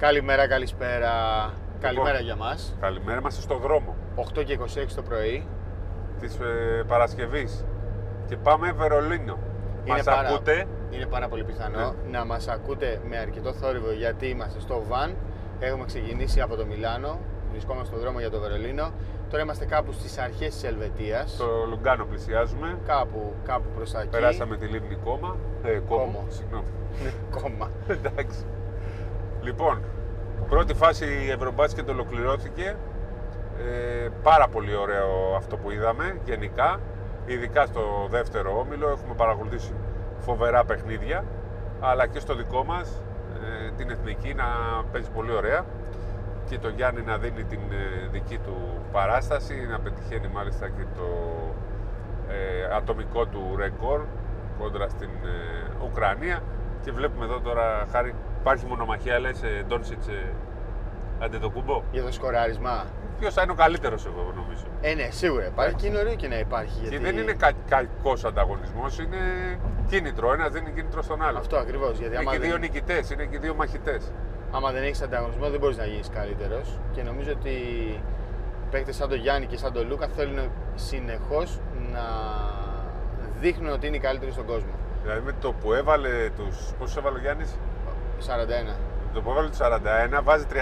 Καλημέρα, καλησπέρα. Καλημέρα για μας. Καλημέρα, είμαστε στο δρόμο 8 και 26 το πρωί. της ε, Παρασκευής και πάμε Βερολίνο. Μας πάρα, ακούτε, είναι πάρα πολύ πιθανό να μας ακούτε με αρκετό θόρυβο γιατί είμαστε στο βαν. Έχουμε ξεκινήσει από το Μιλάνο. Βρισκόμαστε στο δρόμο για το Βερολίνο. Τώρα είμαστε κάπου στις αρχές της Ελβετίας. στο Λουγκάνο πλησιάζουμε, Κάπου, κάπου προς τα εκεί. περάσαμε τη λίμνη Κόμα, ε, Κόμο, Κόμο. συγγνώμη. Κόμμα. Εντάξει. Λοιπόν, πρώτη φάση η Ευρωμπάσκετ ολοκληρώθηκε. Ε, πάρα πολύ ωραίο αυτό που είδαμε γενικά. Ειδικά στο δεύτερο όμιλο έχουμε παρακολουθήσει φοβερά παιχνίδια. Αλλά και στο δικό μας ε, την εθνική να παίζει πολύ ωραία. Και το Γιάννη να δίνει την ε, δική του παράσταση, να πετυχαίνει μάλιστα και το ε, ατομικό του ρεκόρ κόντρα στην ε, Ουκρανία και βλέπουμε εδώ τώρα χάρη υπάρχει μονομαχία λες ε, Ντόνσιτς ε, Αντετοκούμπο; Για το σκοράρισμα. ποιος θα είναι ο καλύτερος εγώ νομίζω Ε, ναι, σίγουρα υπάρχει και είναι ωραίο και να υπάρχει. και Γιατί... δεν είναι κα, κακός ανταγωνισμός είναι κίνητρο, ένας δίνει κίνητρο στον άλλο Αυτό ακριβώς. Γιατί είναι άμα και δεν... δύο νικητές, είναι και δύο μαχητές άμα δεν έχεις ανταγωνισμό δεν μπορείς να γίνεις καλύτερος. Και νομίζω ότι παίκτες σαν τον Γιάννη και σαν τον Λούκα θέλουν συνεχώς να δείχνουν ότι είναι οι καλύτεροι στον κόσμο. δηλαδή με το που έβαλε τους, πόσους έβαλε ο Γιάννης; 41. το που έβαλε τους 41 βάζει 36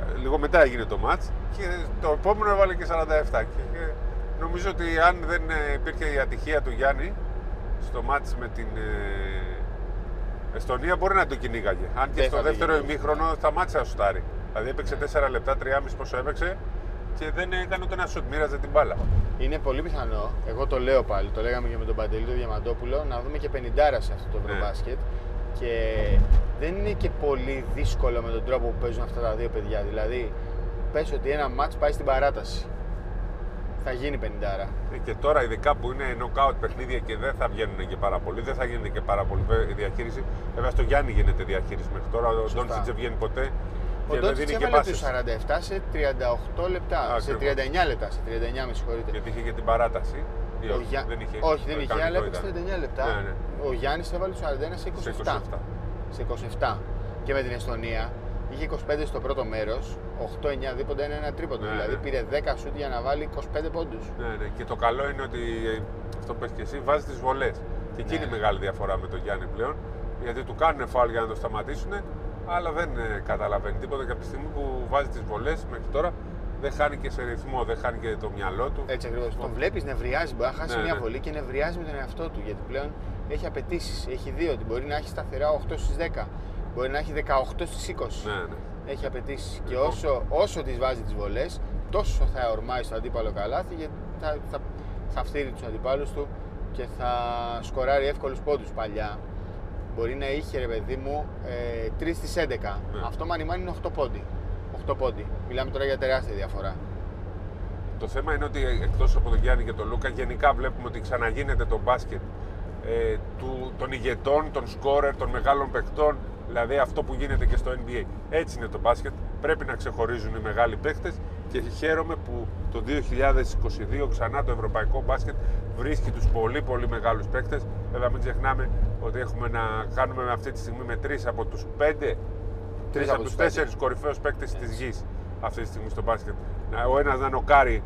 Ε, λίγο μετά έγινε το μάτς και το επόμενο έβαλε και 47 και, και νομίζω ότι αν δεν ε, υπήρχε η ατυχία του Γιάννη στο μάτς με την ε, Εστονία μπορεί να το κυνήγαγε αν και Δεν στο θα το δεύτερο κυνήγαγε. ημίχρονο σταμάτησε να σουτάρει δηλαδή έπαιξε 4 λεπτά, 3,5 πόσο έπαιξε και δεν έκανε ούτε ένα σουτ, μοίραζε την μπάλα. Είναι πολύ πιθανό, εγώ το λέω πάλι, το λέγαμε και με τον Παντελή τον Διαμαντόπουλο, να δούμε και 50 σε αυτό το Ναι. Ευρωμπάσκετ. Και δεν είναι και πολύ δύσκολο με τον τρόπο που παίζουν αυτά τα δύο παιδιά. Δηλαδή, πες ότι ένα μάτς πάει στην παράταση. Θα γίνει 50. Ε, Και τώρα, ειδικά που είναι knockout παιχνίδια και δεν θα βγαίνουν και πάρα πολύ, δεν θα γίνεται και πάρα πολύ βε- διαχείριση. Βέβαια, στο Γιάννη γίνεται διαχείριση μέχρι τώρα. Ο Σωστά. Ντόντσιτς δεν βγαίνει ποτέ. Ο και δεν Ντότσιτς δίνει και έβαλε τους πάσες. 47 σε 38 λεπτά, σε Ακριβώς. 39 λεπτά, σε 39 με συγχωρείτε. Γιατί είχε και την παράταση. Ή Ο όχι, Γιά- δεν είχε. Όχι, δεν Ε, είχε, κανονικό αλλά έπαιξε ήταν. 39 λεπτά. Ναι, ναι. Ο Γιάννης έβαλε του 41 σε 27. Σε 27. Σε 27. Και με την Εστονία είχε 25 στο πρώτο μέρος, 8-9 δίποντα, ένα, ένα τρίποντο. Ναι, δηλαδή ναι. πήρε 10 σουτ για να βάλει 25 πόντους. Ναι, ναι. Και το καλό είναι ότι ε, αυτό που πες και εσύ βάζεις τις βολές. Και εκεί Ναι. είναι η μεγάλη διαφορά με τον Γιάννη πλέον. Γιατί του κάνουν φάουλ για να το σταματήσουν, αλλά δεν ε, καταλαβαίνει τίποτα. Και από τη στιγμή που βάζει τις βολές μέχρι τώρα δεν χάνει και σε ρυθμό, δεν χάνει και το μυαλό του. Έτσι ακριβώς. Τον βλέπεις, νευριάζει. Μπορεί να χάσει Ναι, μια ναι. βολή και νευριάζει με τον εαυτό του. Γιατί πλέον έχει απαιτήσεις. Έχει δει ότι μπορεί να έχει σταθερά 8 στις 10. Μπορεί να έχει 18 στις 20. Ναι, ναι. Έχει απαιτήσεις. Και Λοιπόν. όσο, όσο της βάζει τις βολές, τόσο θα ορμάει στο αντίπαλο καλάθι γιατί θα, θα, θα φτύρει τους αντιπάλους του και θα σκοράρει εύκολους πόντους παλιά. Μπορεί να είχε ρε παιδί μου ε, 3 στις 11. Ναι. Αυτό μάνι μάνι είναι 8 πόντι. 8 πόντι. Μιλάμε τώρα για τεράστια διαφορά. Το θέμα είναι ότι εκτός από τον Γιάννη και τον Λούκα, γενικά βλέπουμε ότι ξαναγίνεται το μπάσκετ ε, του, των ηγετών, των σκόρερ, των μεγάλων παιχτών. Δηλαδή αυτό που γίνεται και στο NBA. Έτσι είναι το μπάσκετ. Πρέπει να ξεχωρίζουν οι μεγάλοι παίχτες και χαίρομαι που το 2022 ξανά το ευρωπαϊκό μπάσκετ βρίσκει τους πολύ πολύ μεγάλους παίχτες. Βέβαια, μην ξεχνάμε ότι έχουμε να κάνουμε αυτή τη στιγμή με τρεις από τους πέντε Τρεις από τους τέσσερις κορυφαίους παίκτες της γης αυτή τη στιγμή στο μπάσκετ. Να- Ο ένας να είναι ο Κάρι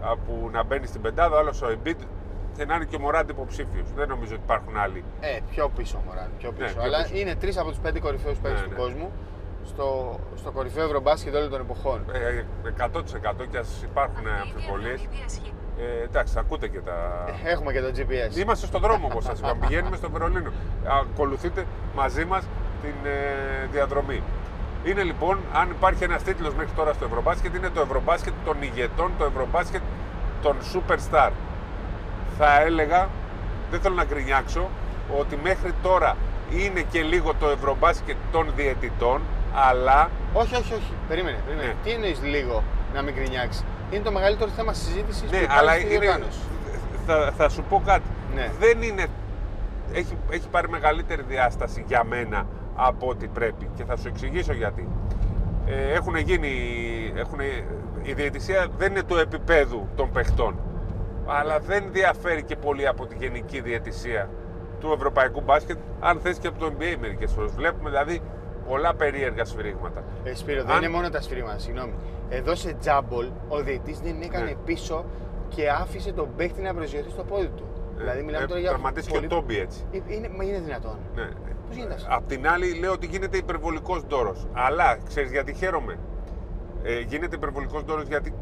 α, που να μπαίνει στην πεντάδα, ο άλλος ο Embiid και να είναι και ο Μωράντ υποψήφιος. Δεν νομίζω ότι υπάρχουν άλλοι. Ε, πιο πίσω, Μωράν, πιο πίσω. Ναι, πιο Αλλά πίσω. είναι τρεις από τους πέντε κορυφαίους παίκτες Ναι, του ναι. κόσμου στο, στο κορυφαίο ευρωμπάσκετ όλων των εποχών. Ε, 100% και ας υπάρχουν αμφιβολίες. Ε, εντάξει, θα ακούτε και τα. Έχουμε και το GPS. Είμαστε στον δρόμο όπως σας είπα. Πηγαίνουμε στο Βερολίνο. Ακολουθείτε μαζί μας την ε, διαδρομή. Είναι λοιπόν, αν υπάρχει ένας τίτλος μέχρι τώρα στο Ευρωμπάσκετ, είναι το Ευρωμπάσκετ των ηγετών, το Ευρωμπάσκετ των Superstar. Θα έλεγα, δεν θέλω να γκρινιάξω, ότι μέχρι τώρα είναι και λίγο το Ευρωμπάσκετ των διαιτητών, αλλά Όχι, όχι, όχι. Περίμενε, περίμενε. Ναι. Τι εννοείς λίγο να μην γκρινιάξεις; Είναι το μεγαλύτερο θέμα συζήτησης ναι, που αλλά υπάρχει στη είναι, διοργάνωση. θα, θα σου πω κάτι. Ναι. Δεν είναι. Έχει, έχει πάρει μεγαλύτερη διάσταση για μένα από ό,τι πρέπει και θα σου εξηγήσω γιατί. Ε, έχουν γίνει. Έχουν, η διαιτησία δεν είναι του επίπεδου των παιχτών. Αλλά δεν διαφέρει και πολύ από τη γενική διαιτησία του ευρωπαϊκού μπάσκετ, αν θες και από το NBA μερικές φορές. Βλέπουμε δηλαδή πολλά περίεργα σφυρίγματα. Ε, Σπύρο, δεν Αν- είναι μόνο τα σφυρίγματα, συγγνώμη. Εδώ σε τζάμπολ ο διαιτής δεν έκανε Ναι. πίσω και άφησε τον παίχτη να προσγειωθεί στο πόδι του. Δηλαδή μιλάμε τώρα για. Τραυματίστηκε πολύ- ο Τόμπι έτσι. Ε, Είναι, μα είναι δυνατόν. Ναι. Πώς γίνεται αυτό; Απ' την άλλη λέω ότι γίνεται υπερβολικός δώρος. Αλλά ξέρεις γιατί χαίρομαι. Ε, γίνεται υπερβολικός δώρος γιατί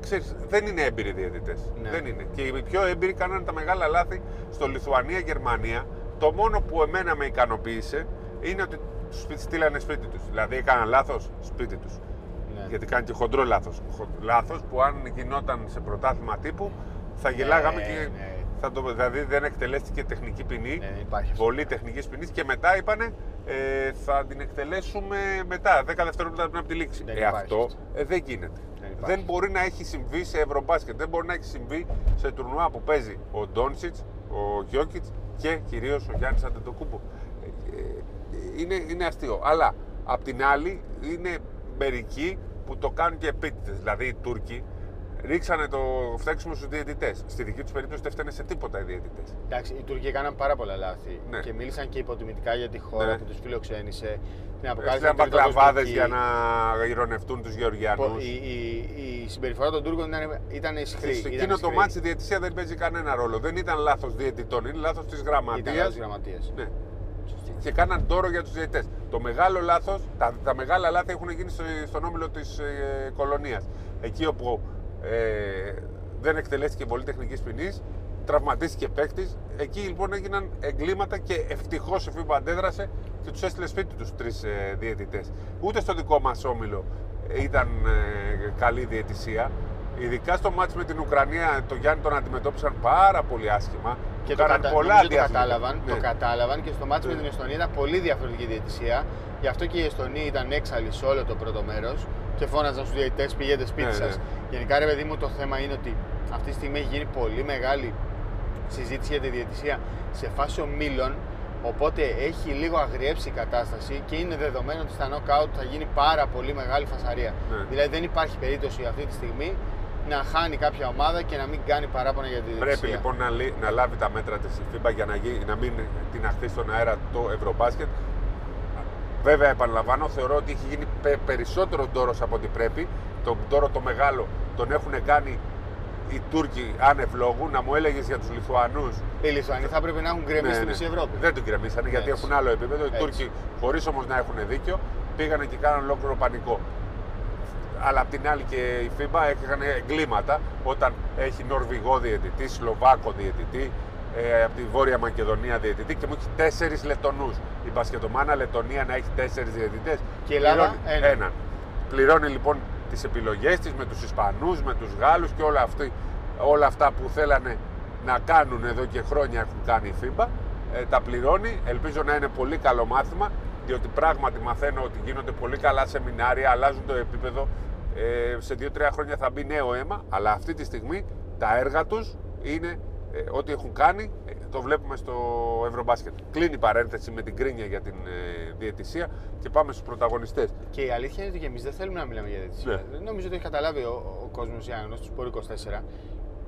ξέρεις, δεν είναι έμπειροι διαιτητές. Ναι. Δεν είναι. Και οι πιο έμπειροι κάνανε τα μεγάλα λάθη στο Λιθουανία-Γερμανία. Το μόνο που εμένα με ικανοποίησε είναι ότι τους στείλανε σπίτι τους. Δηλαδή έκαναν λάθος σπίτι τους. Ναι. Γιατί κάνει και χοντρό λάθος. Χο- Λάθος που αν γινόταν σε πρωτάθλημα τύπου θα γελάγαμε Ναι, και ναι. θα το, δηλαδή δεν εκτελέστηκε τεχνική ποινή. Ναι, δεν υπάρχει αυτό. Πολύ τεχνικής ποινής και μετά είπανε ε, θα την εκτελέσουμε μετά, 10 δευτερόλεπτα πριν από τη λήξη. Δεν ε, υπάρχει αυτό αυτό. ε, δεν γίνεται. Δεν υπάρχει. Δεν μπορεί να έχει συμβεί σε ευρωμπάσκετ, δεν μπορεί να έχει συμβεί σε τουρνουά που παίζει ο Ντόνσιτς, ο Γιώκητς και κυρίως ο Γιάννης Αντετοκούμπο. Ε, ε, είναι, είναι αστείο. Αλλά απ' την άλλη είναι μερικοί που το κάνουν και επίτηδες. Δηλαδή οι Τούρκοι ρίξανε το φταίξιμο στους διαιτητές. Στη δική τους περίπτωση δεν φταίνε σε τίποτα οι διαιτητές. Εντάξει, οι Τούρκοι έκαναν πάρα πολλά λάθη Ναι. και μίλησαν και υποτιμητικά για τη χώρα Ναι. που τους φιλοξένησε. Την Έστειλαν αποκάλυψαν τρίτο μπακλαβάδε Τουρκική. για να ηρωνευτούν τους Γεωργιανού. Η, η, η συμπεριφορά των Τούρκων ήταν, ήταν ισχυρή. Σε ήταν εκείνο το ισχυρή. μάτι η διαιτησία δεν παίζει κανένα ρόλο. Δεν ήταν λάθος διαιτητών, είναι λάθος της Ήταν γραμματεία. λάθος γραμματείας. Ναι. Και κάναν τόρο για τους διαιτητές. Το μεγάλο λάθος, τα, τα μεγάλα λάθη έχουν γίνει στο, στον όμιλο της ε, κολονίας. Εκεί όπου ε, δεν εκτελέστηκε πολύ τεχνική ποινής, τραυματίστηκε παίκτης. Εκεί λοιπόν έγιναν εγκλήματα και ευτυχώς η FIBA αντέδρασε και τους έστειλε σπίτι τους τρεις ε, διαιτητές. Ούτε στο δικό μας όμιλο ε, ήταν ε, καλή διαιτησία. Ειδικά στο μάτς με την Ουκρανία, το Γιάννη τον αντιμετώπισαν πάρα πολύ άσχημα. Και το, Κάναν κατα... πολλά νομίζω το αντιαθλητικά. κατάλαβαν, Ναι. το κατάλαβαν και στο μάτι με Ναι. την Εστονία ήταν πολύ διαφορετική διαιτησία. Γι' αυτό και οι Εστονοί ήταν έξαλλοι σε όλο το πρώτο μέρος και φώναζαν στους διαιτητές: Πηγαίνετε σπίτι Ναι, σας. ναι. Γενικά, ρε παιδί μου, το θέμα είναι ότι αυτή τη στιγμή έχει γίνει πολύ μεγάλη συζήτηση για τη διαιτησία σε φάση ομίλων. Οπότε έχει λίγο αγριέψει η κατάσταση και είναι δεδομένο ότι στα knockout θα γίνει πάρα πολύ μεγάλη φασαρία. Ναι. Δηλαδή δεν υπάρχει περίπτωση αυτή τη στιγμή να χάνει κάποια ομάδα και να μην κάνει παράπονα για τη διαιτησία. Πρέπει λοιπόν να, λύ- να λάβει τα μέτρα της η FIBA για να, γι- να μην την αχθεί στον αέρα το Ευρωμπάσκετ. Βέβαια, επαναλαμβάνω, θεωρώ ότι έχει γίνει πε- περισσότερο ντόρος από ό,τι πρέπει. Τον ντόρο το μεγάλο τον έχουν κάνει οι Τούρκοι άνευ λόγου. Να μου έλεγες για τους Λιθουανούς. Οι Λιθουανοί θα πρέπει να έχουν γκρεμίσει τη μισή Ευρώπη. Ναι, Δεν τον γκρεμίσανε γιατί Έτσι. έχουν άλλο επίπεδο. Οι Έτσι. Τούρκοι, χωρίς όμως να έχουν δίκιο, πήγανε και κάναν ολόκληρο πανικό. Αλλά απ' την άλλη και η FIBA έκανε εγκλήματα όταν έχει Νορβηγό διαιτητή, Σλοβάκο διαιτητή, ε, από τη Βόρεια Μακεδονία διαιτητή και μου έχει τέσσερις Λετονού. Η μπασκετομάνα Λετωνία να έχει τέσσερις διαιτητές. Και η Ελλάδα έναν. Πληρώνει λοιπόν τις επιλογές της με τους Ισπανούς, με τους Γάλλους και όλα, αυτή, όλα αυτά που θέλανε να κάνουν εδώ και χρόνια έχουν κάνει η FIBA. Ε, τα πληρώνει. Ελπίζω να είναι πολύ καλό μάθημα, διότι πράγματι μαθαίνω ότι γίνονται πολύ καλά σεμινάρια, αλλάζουν το επίπεδο. Ε, σε 2-3 χρόνια θα μπει νέο αίμα, αλλά αυτή τη στιγμή τα έργα τους είναι ε, ό,τι έχουν κάνει, ε, το βλέπουμε στο Ευρωμπάσκετ. Κλείνει η παρένθεση με την κρίνια για την ε, διαιτησία και πάμε στους πρωταγωνιστές. Και η αλήθεια είναι ότι και εμείς δεν θέλουμε να μιλάμε για διαιτησία. Ναι. Νομίζω ότι έχει καταλάβει ο, ο κόσμος οι άγνωστοι του Σπορ 24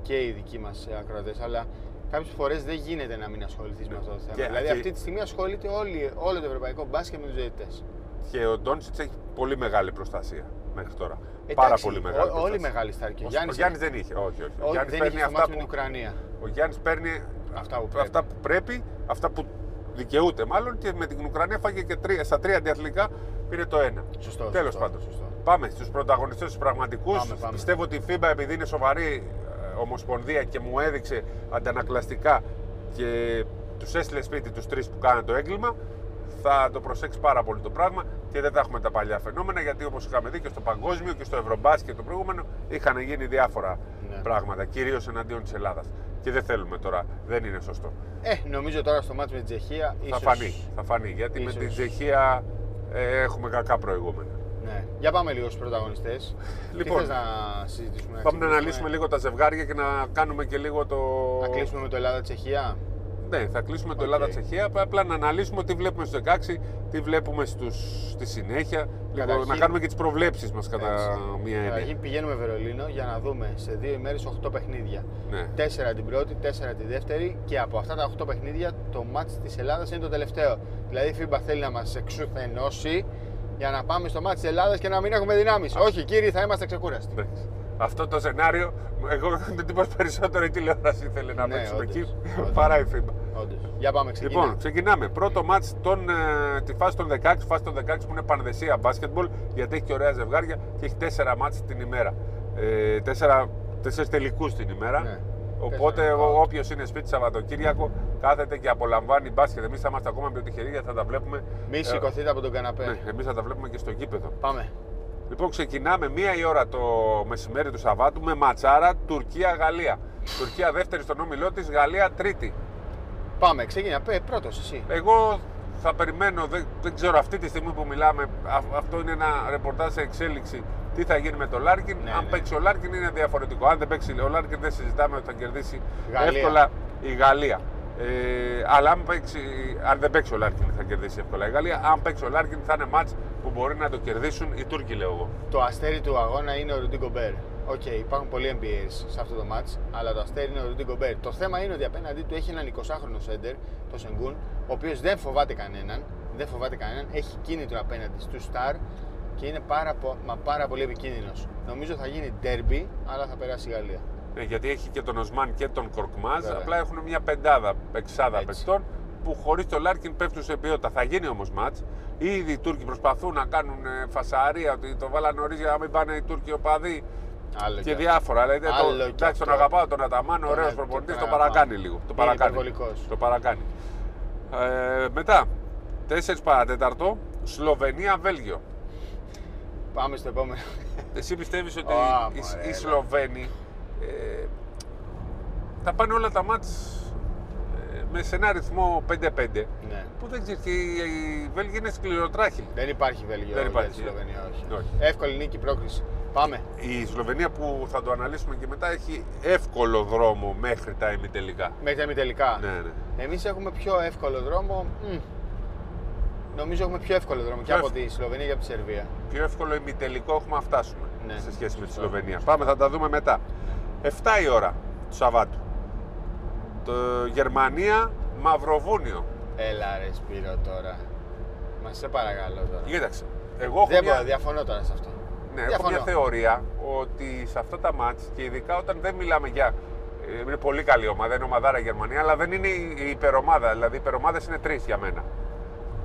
και οι δικοί μας ακροατές, αλλά κάποιες φορές δεν γίνεται να μην ασχοληθείς με αυτό το θέμα. Και- δηλαδή, και- αυτή τη στιγμή ασχολείται όλη, όλο το ευρωπαϊκό μπάσκετ με τους διαιτητές. Και ο Ντόνσιτς έχει πολύ μεγάλη προστασία μέχρι τώρα. Εντάξει, Πάρα πολύ μεγάλη ό- προστασία. Όλοι μεγάλοι στάρκοι. Ο Ο, Γιάννης, ο Γιάννης δεν είχε, όχι, όχι. Ο όχι, Γιάννης δεν παίρνει είχε στο αυτά μάτς με που, την Ουκρανία. ο Γιάννης παίρνει Αυτά που πρέπει. αυτά που πρέπει, αυτά που δικαιούται μάλλον και με την Ουκρανία φάγε και τρία, στα τρία αντιαθλητικά πήρε το ένα. Σωστό. Τέλος σωστό, πάντων. σωστό. Πάμε στους πρωταγωνιστές τους πραγματικούς. Πάμε, πάμε. Πιστεύω ότι η FIBA επειδή είναι σοβαρή ε, ομοσπονδία και μου έδειξε αντανακλαστικά και τους έστειλε σπίτι τους τρεις που κάναν το έγκλημα θα το προσέξει πάρα πολύ το πράγμα και δεν θα έχουμε τα παλιά φαινόμενα γιατί όπως είχαμε δει και στο παγκόσμιο και στο ευρωμπάσκετ το προηγούμενο είχαν γίνει διάφορα Ναι. πράγματα κυρίως εναντίον της Ελλάδας και δεν θέλουμε τώρα, δεν είναι σωστό. Ε, νομίζω τώρα στο ματς με την Τσεχία. Θα ίσως- φανεί, θα φανεί γιατί ίσως- με την Τσεχία ε, έχουμε κακά προηγούμενα. Ναι. Για πάμε λίγο στους πρωταγωνιστές. Λοιπόν, Τι θες να συζητήσουμε, Πάμε να ξεκινήσουμε; αναλύσουμε λίγο τα ζευγάρια και να κάνουμε και λίγο το. Να κλείσουμε με το Ελλάδα-Τσεχία; Ναι, θα κλείσουμε το Οκ. Ελλάδα-Τσεχία. Απλά να αναλύσουμε τι βλέπουμε στους 16, τι βλέπουμε στους, στη συνέχεια. Λίγο Καταρχήν- να κάνουμε και τις προβλέψεις μας κατά Έτσι. μία έννοια. Καταρχήν πηγαίνουμε Βερολίνο για να δούμε σε δύο ημέρες 8 παιχνίδια. Ναι. 4 την πρώτη, 4 τη δεύτερη και από αυτά τα 8 παιχνίδια το μάτς της Ελλάδας είναι το τελευταίο. Δηλαδή η FIBA θέλει να μας εξουθενώσει για να πάμε στο μάτς της Ελλάδας και να μην έχουμε δυνάμεις. Όχι κύριοι, θα είμαστε ξεκούραστοι. Εντάξει. Αυτό το σενάριο, εγώ δεν τίποτα περισσότερο η τηλεόραση θέλει να Ναι, παίξουμε όντως. εκεί Όντως. παρά η FIBA. Όντως. Για πάμε, ξεκινάμε. Λοιπόν, ξεκινάμε. Πρώτο μάτς των, ε, τη φάση των 16. Φάση των 16 που είναι πανδεσία μπάσκετμπολ γιατί έχει και ωραία ζευγάρια και έχει τέσσερα μάτς την ημέρα. Ε, τέσσερα, τέσσερις τελικούς την ημέρα. Ναι. Οπότε Τέσσερα. όποιος είναι σπίτι Σαββατοκύριακο κάθεται και απολαμβάνει μπάσκετ. Εμείς θα είμαστε ακόμα πιο τυχεροί γιατί θα τα βλέπουμε. Μη ε, σηκωθείτε από τον καναπέ. ναι, εμείς θα τα βλέπουμε και στο γήπεδο. Πάμε. Λοιπόν, ξεκινάμε μία η ώρα το μεσημέρι του Σαββάτου με ματσάρα Τουρκία-Γαλλία. Τουρκία δεύτερη στον όμιλό της, Γαλλία τρίτη. Πάμε, ξεκινά. Πέ, πρώτος εσύ. Εγώ θα περιμένω, δεν, δεν ξέρω αυτή τη στιγμή που μιλάμε, α- αυτό είναι ένα ρεπορτάζ σε εξέλιξη. Τι θα γίνει με το Λάρκιν. Ναι, αν ναι. παίξει ο Λάρκιν είναι διαφορετικό. Αν δεν παίξει ο Λάρκιν, δεν συζητάμε ότι θα κερδίσει Γαλλία. εύκολα η Γαλλία. Ε, αλλά αν, παίξει, αν δεν παίξει ο Λάρκιν, θα κερδίσει εύκολα η Γαλλία. Αν παίξει ο Λάρκιν, θα είναι ματς που μπορεί να το κερδίσουν οι Τούρκοι, λέω εγώ. Το αστέρι του αγώνα είναι ο Ρουντί Γκομπέρ. Οκ, υπάρχουν πολλοί NBAers σε αυτό το ματς, αλλά το αστέρι είναι ο Ρουντί Γκομπέρ. Το θέμα είναι ότι απέναντί του έχει έναν 20χρονο σέντερ, το Σενγκούν, ο οποίος δεν φοβάται κανέναν. Δεν φοβάται κανέναν, έχει κίνητρο απέναντι στους σταρ και είναι πάρα, πο- μα πάρα πολύ επικίνδυνος. Νομίζω θα γίνει ντέρμπι, αλλά θα περάσει η Γαλλία. Ε, γιατί έχει και τον Οσμάν και τον Κορκμάζ. Βέβαια. Απλά έχουν μια πεντάδα, εξάδα Έτσι. παιχτών που χωρίς το Λάρκιν πέφτουν σε ποιότητα. Θα γίνει όμως ματς. Ήδη οι Τούρκοι προσπαθούν να κάνουν ε, φασαρία ότι το βάλαν νωρίς για να μην πάνε οι Τούρκοι οπαδοί Άλλο και αυτό. διάφορα. Δηλαδή, Άλλο το, κι εντάξει, τον αυτό. αγαπάω τον Αταμάν, Τον ωραίος α- προπονητής, τον το αγαπάω. παρακάνει λίγο. Το Είναι παρακάνει. υπερβολικός. Το παρακάνει. Ε, μετά, 4 παρατέταρτο, Σλοβενία-Βέλγιο. Πάμε στο επόμενο. Εσύ πιστεύεις ότι Α, οι, μωρέ, οι έλα. Σλοβαίνοι ε, θα πάνε όλα τα μάτς ε, με σε ένα αριθμό 5-5 ναι. που δεν ξέρεις και οι, οι Βέλγοι είναι σκληροτράχυλοι. Δεν υπάρχει Βέλγιο Δεν για υπάρχει, τη Σλοβενία, όχι. όχι. Εύκολη νίκη, πρόκριση. Πάμε. Η Σλοβενία που θα το αναλύσουμε και μετά έχει εύκολο δρόμο μέχρι τα ημιτελικά. Μέχρι τα ημιτελικά. Ναι, ναι. Εμείς έχουμε πιο εύκολο δρόμο. μ, Νομίζω έχουμε πιο εύκολο δρόμο και Πιο από εύκολο. τη Σλοβενία και από τη Σερβία. Πιο εύκολο ημιτελικό έχουμε να φτάσουμε Ναι. σε σχέση με τη Σωστό. Σλοβενία. Πάμε, θα τα δούμε μετά. 7 η ώρα του Σαββάτου. Το Γερμανία, Μαυροβούνιο. Έλα ρε Σπύρο τώρα. Μα σε παρακαλώ τώρα. Κοίταξε. Εγώ έχω Δεν μια... μπορώ, διαφωνώ τώρα σε αυτό. Ναι, έχω Διαφωνώ. μια θεωρία ότι σε αυτά τα μάτς και ειδικά όταν δεν μιλάμε για. ε, Είναι πολύ καλή ομάδα, είναι ομαδάρα η Γερμανία, αλλά δεν είναι η η υπερομάδα. Δηλαδή, οι υπερομάδες είναι τρεις για μένα.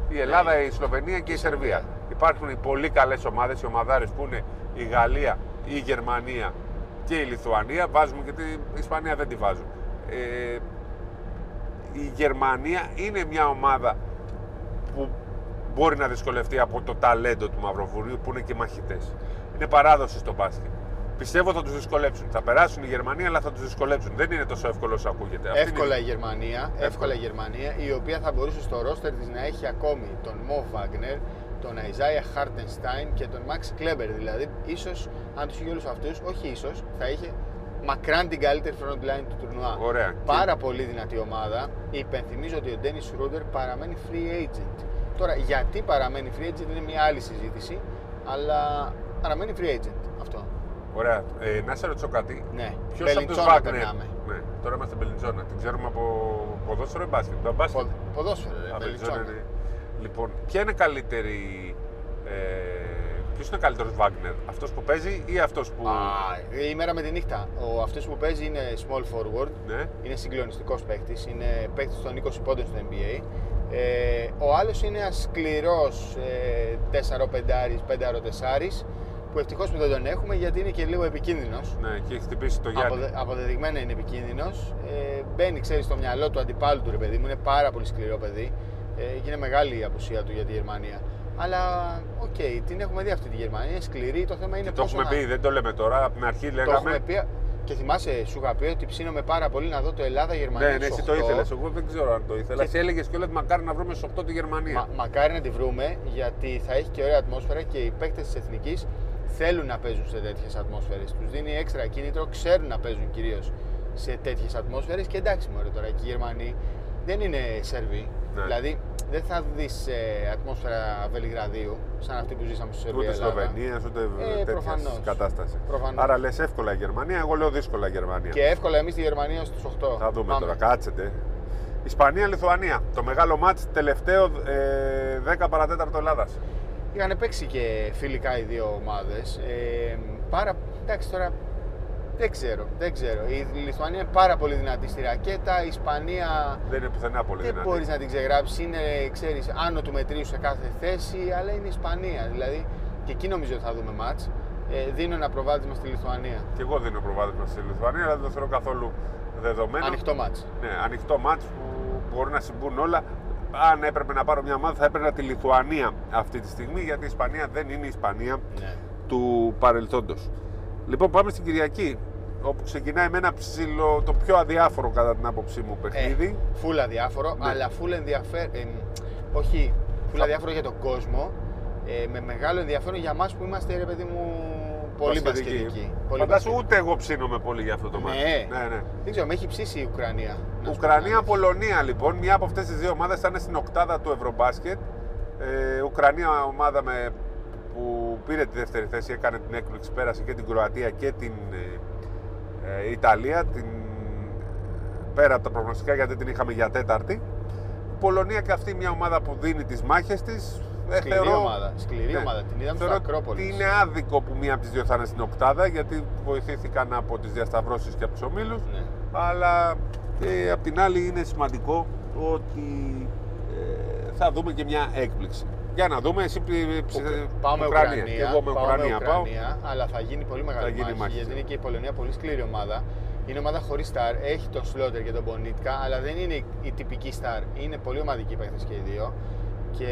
Η Ελλάδα, Ναι. η Σλοβενία και η Η Σερβία. Σερβία. Υπάρχουν οι πολύ καλές ομάδες, οι ομαδάρες που είναι η Γαλλία, η Γερμανία και η Λιθουανία. Βάζουμε και την Ισπανία δεν τη βάζουν. Ε, η Γερμανία είναι μια ομάδα που μπορεί να δυσκολευτεί από το ταλέντο του Μαυροβουνίου που είναι και μαχητές. Είναι παράδοση στο μπάσκετ. Πιστεύω θα τους δυσκολέψουν. Θα περάσουν η Γερμανία, αλλά θα τους δυσκολέψουν. Δεν είναι τόσο εύκολο όσο ακούγεται. Αυτή Εύκολα η είναι... Γερμανία, εύκολα η Γερμανία, η οποία θα μπορούσε στο ρόστερ της να έχει ακόμη τον Μο Βάγνερ, τον Αϊζάια Χάρτενστάιν και τον Μαξ Κλέμπερ. Δηλαδή, ίσως, αν τους είχε όλους αυτούς, όχι ίσως, θα είχε μακράν την καλύτερη front line του τουρνουά. Ωραία. Πάρα πολύ δυνατή ομάδα. Υπενθυμίζω ότι ο Ντένις Ρούντερ παραμένει free agent. Τώρα, γιατί παραμένει free agent είναι μια άλλη συζήτηση, αλλά παραμένει free agent αυτό. Ωραία. Ε, να σε ρωτήσω κάτι. Ναι, Ποιος από τους Μπελιτσόνα Βάγνερ. περνάμε. Ναι, τώρα είμαστε Μπελιτζόνα. Την ξέρουμε από ποδόσφαιρο ή μπάσκετ; Το μπάσκετ. Πο- Ποδόσφαιρο, ρε, Α, Μπελιτσόνα. Μπελιτζόνα είναι. Λοιπόν, ποια είναι καλύτερη. Ε, Ποιος είναι καλύτερος Βάγνερ, αυτός που παίζει ή αυτός που. Α, η μέρα με τη νύχτα. Ο αυτός που παίζει είναι small forward. Ναι. Είναι συγκλονιστικός παίκτης. Είναι παίκτης των 20 πόντων στο NBA. Ε, ο άλλος είναι ένα σκληρό ε, 4-5-5-4 που ευτυχώς που δεν τον έχουμε γιατί είναι και λίγο επικίνδυνος. Ναι, και έχει χτυπήσει το Γιάννη. Αποδε, αποδεδειγμένα είναι επικίνδυνος. Ε, μπαίνει, ξέρεις, στο μυαλό του αντιπάλου του ρε παιδί μου. Είναι πάρα πολύ σκληρό παιδί. Ε, και είναι μεγάλη η απουσία του για τη Γερμανία. Αλλά οκ, την έχουμε δει αυτή τη Γερμανία. Είναι σκληρή. Το θέμα είναι Το πόσο έχουμε να- πει, δεν το λέμε τώρα. Από την αρχή το λέγαμε. έχουμε πει. Και θυμάσαι, σου είχα πει ότι ψήνομαι πάρα πολύ να δω το Ελλάδα-Γερμανία. Ναι, ναι, στους εσύ το 8. ήθελες. Εγώ δεν ξέρω αν το ήθελα. Και- Εσύ έλεγες και ότι μακάρι να βρούμε στου 8 τη Γερμανία. Μα, μακάρι να τη βρούμε γιατί θα έχει και ωραία ατμόσφαιρα και οι παίκτες της Εθνικής θέλουν να παίζουν σε τέτοιες ατμόσφαιρες. Τους δίνει έξτρα κίνητρο, ξέρουν να παίζουν κυρίως σε τέτοιες ατμόσφαιρες και εντάξει, μωρέ τώρα και οι Γερμανοί δεν είναι Σερβοί. Ναι. Δηλαδή δεν θα δεις ε, ατμόσφαιρα Βελιγραδίου σαν αυτή που ζήσαμε στη Σερβία. Ούτε Ελλάδα. Σλοβενία, ούτε Ε, τέτοια προφανώς. κατάσταση. Προφανώς. Άρα λες εύκολα η Γερμανία, εγώ λέω δύσκολα η Γερμανία. Και εύκολα εμείς στη Γερμανία στους 8. Θα δούμε Πάμε. τώρα, κάτσετε. Ισπανία-Λιθουανία. Το μεγάλο μάτς τελευταίο ε, 10 παρατέταρτο Ελλάδας. Είχαν παίξει και φιλικά οι δύο ομάδες. Ε, πάρα. Εντάξει τώρα. Δεν ξέρω, δεν ξέρω. Η Λιθουανία είναι πάρα πολύ δυνατή στη ρακέτα. Η Ισπανία Δεν είναι πουθενά πολύ δεν δυνατή. μπορείς να την ξεγράψεις. Είναι, ξέρεις, άνω του μετρίου σε κάθε θέση, αλλά είναι η Ισπανία. Δηλαδή και εκεί νομίζω ότι θα δούμε μάτς. Ε, δίνω ένα προβάδισμα στη Λιθουανία. Και εγώ δίνω προβάδισμα στη Λιθουανία, αλλά δεν το θεωρώ καθόλου δεδομένο. Ανοιχτό μάτς. Ναι, ανοιχτό μάτς που μπορεί να συμβούν όλα. Αν έπρεπε να πάρω μια ομάδα, θα έπαιρνα τη Λιθουανία αυτή τη στιγμή, γιατί η Ισπανία δεν είναι η Ισπανία Ναι. του παρελθόντος. Λοιπόν, πάμε στην Κυριακή, όπου ξεκινάει με ένα ψηλό, το πιο αδιάφορο κατά την άποψή μου παιχνίδι. Ε, φούλα διάφορο, Ναι. αλλά φούλα ενδιαφέρον. όχι, φούλα διάφορο για τον κόσμο. Ε, με μεγάλο ενδιαφέρον για εμάς που είμαστε, ρε παιδί μου, πολύ Μπασκετική. μπασκετικοί. Πολύ Φαντάσου μπασκετικοί. ούτε εγώ ψήνομαι πολύ για αυτό το μάτι. Ναι. ναι, ναι. Δεν ξέρω, με έχει ψήσει η Ουκρανία. να σου πω την Ουκρανία-Πολωνία λοιπόν, μια από αυτές τις δύο ομάδες θα είναι στην οκτάδα του Ευρωμπάσκετ. Ε, Ουκρανία ομάδα με, που πήρε τη δεύτερη θέση, έκανε την έκπληξη, πέρασε και την Κροατία και την ε, ε, Ιταλία, την, πέρα από τα προγνωστικά γιατί την είχαμε για τέταρτη. Η Πολωνία και αυτή μια ομάδα που δίνει τις μάχες της. Ε, Σκληρή θεωρώ- ομάδα, σκληρή ναι. ομάδα. Την είδαμε στο Θεωρώ Ακρόπολη. ότι είναι άδικο που μία από τις δύο θα είναι στην οκτάδα γιατί βοηθήθηκαν από τις διασταυρώσεις και από τους ομίλους Ναι. αλλά ε, απ' την άλλη είναι σημαντικό ότι ε, θα δούμε και μια έκπληξη. Για να δούμε, εσύ ψ- ψ- Πάμε Ουκρανία. Ουκρανία. Και εγώ με πάμε Ουκρανία πάω. Ουκρανία, αλλά θα γίνει πολύ μεγάλη Θα γίνει μάχη, μάχη, γιατί ναι. είναι και η Πολωνία πολύ σκληρή ομάδα. Είναι ομάδα χωρίς στάρ, έχει τον Σλότερ και τον Μπονίτκα, αλλά δεν είναι η τυπική στάρ. Είναι πολύ ομαδικοί παίχτε και οι δύο. Και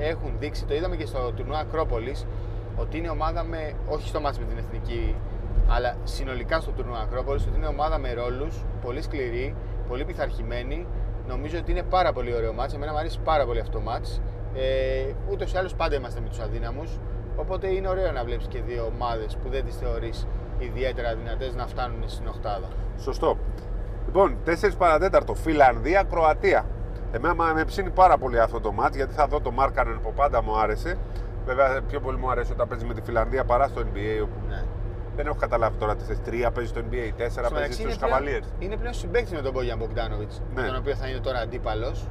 έχουν δείξει, το είδαμε και στο τουρνουά Ακρόπολης, ότι είναι ομάδα με, όχι στο μάτς με την εθνική, αλλά συνολικά στο τουρνουά Ακρόπολης, ότι είναι ομάδα με ρόλους, πολύ σκληρή, πολύ πειθαρχημένη. Νομίζω ότι είναι πάρα πολύ ωραίο μάτς. Εμένα μου αρέσει πάρα πολύ αυτό το μάτς. Ε, Ούτως ή άλλως πάντα είμαστε με τους αδύναμους. Οπότε είναι ωραίο να βλέπεις και δύο ομάδες που δεν τις θεωρείς ιδιαίτερα δυνατές να φτάνουν στην Οχτάδα. Σωστό. Λοιπόν, 4 παρατέταρτο, Φιλανδία, Κροατία. Εμένα μα- με ψήνει πάρα πολύ αυτό το μάτς γιατί θα δω το Μάρκανεν που πάντα μου άρεσε. Βέβαια, πιο πολύ μου αρέσει όταν παίζει με τη Φιλανδία παρά στο NBA. Όπου Ναι. δεν έχω καταλάβει τώρα τι θες. Τρία παίζει στο NBA, τέσσερα Στο παίζει μεταξύ στους είναι, πλέον, Cavaliers. είναι πλέον συμπαίκτης με τον Μπόγιαν Μπογκδάνοβιτ, Ναι. τον οποίο θα είναι τώρα αντίπαλος.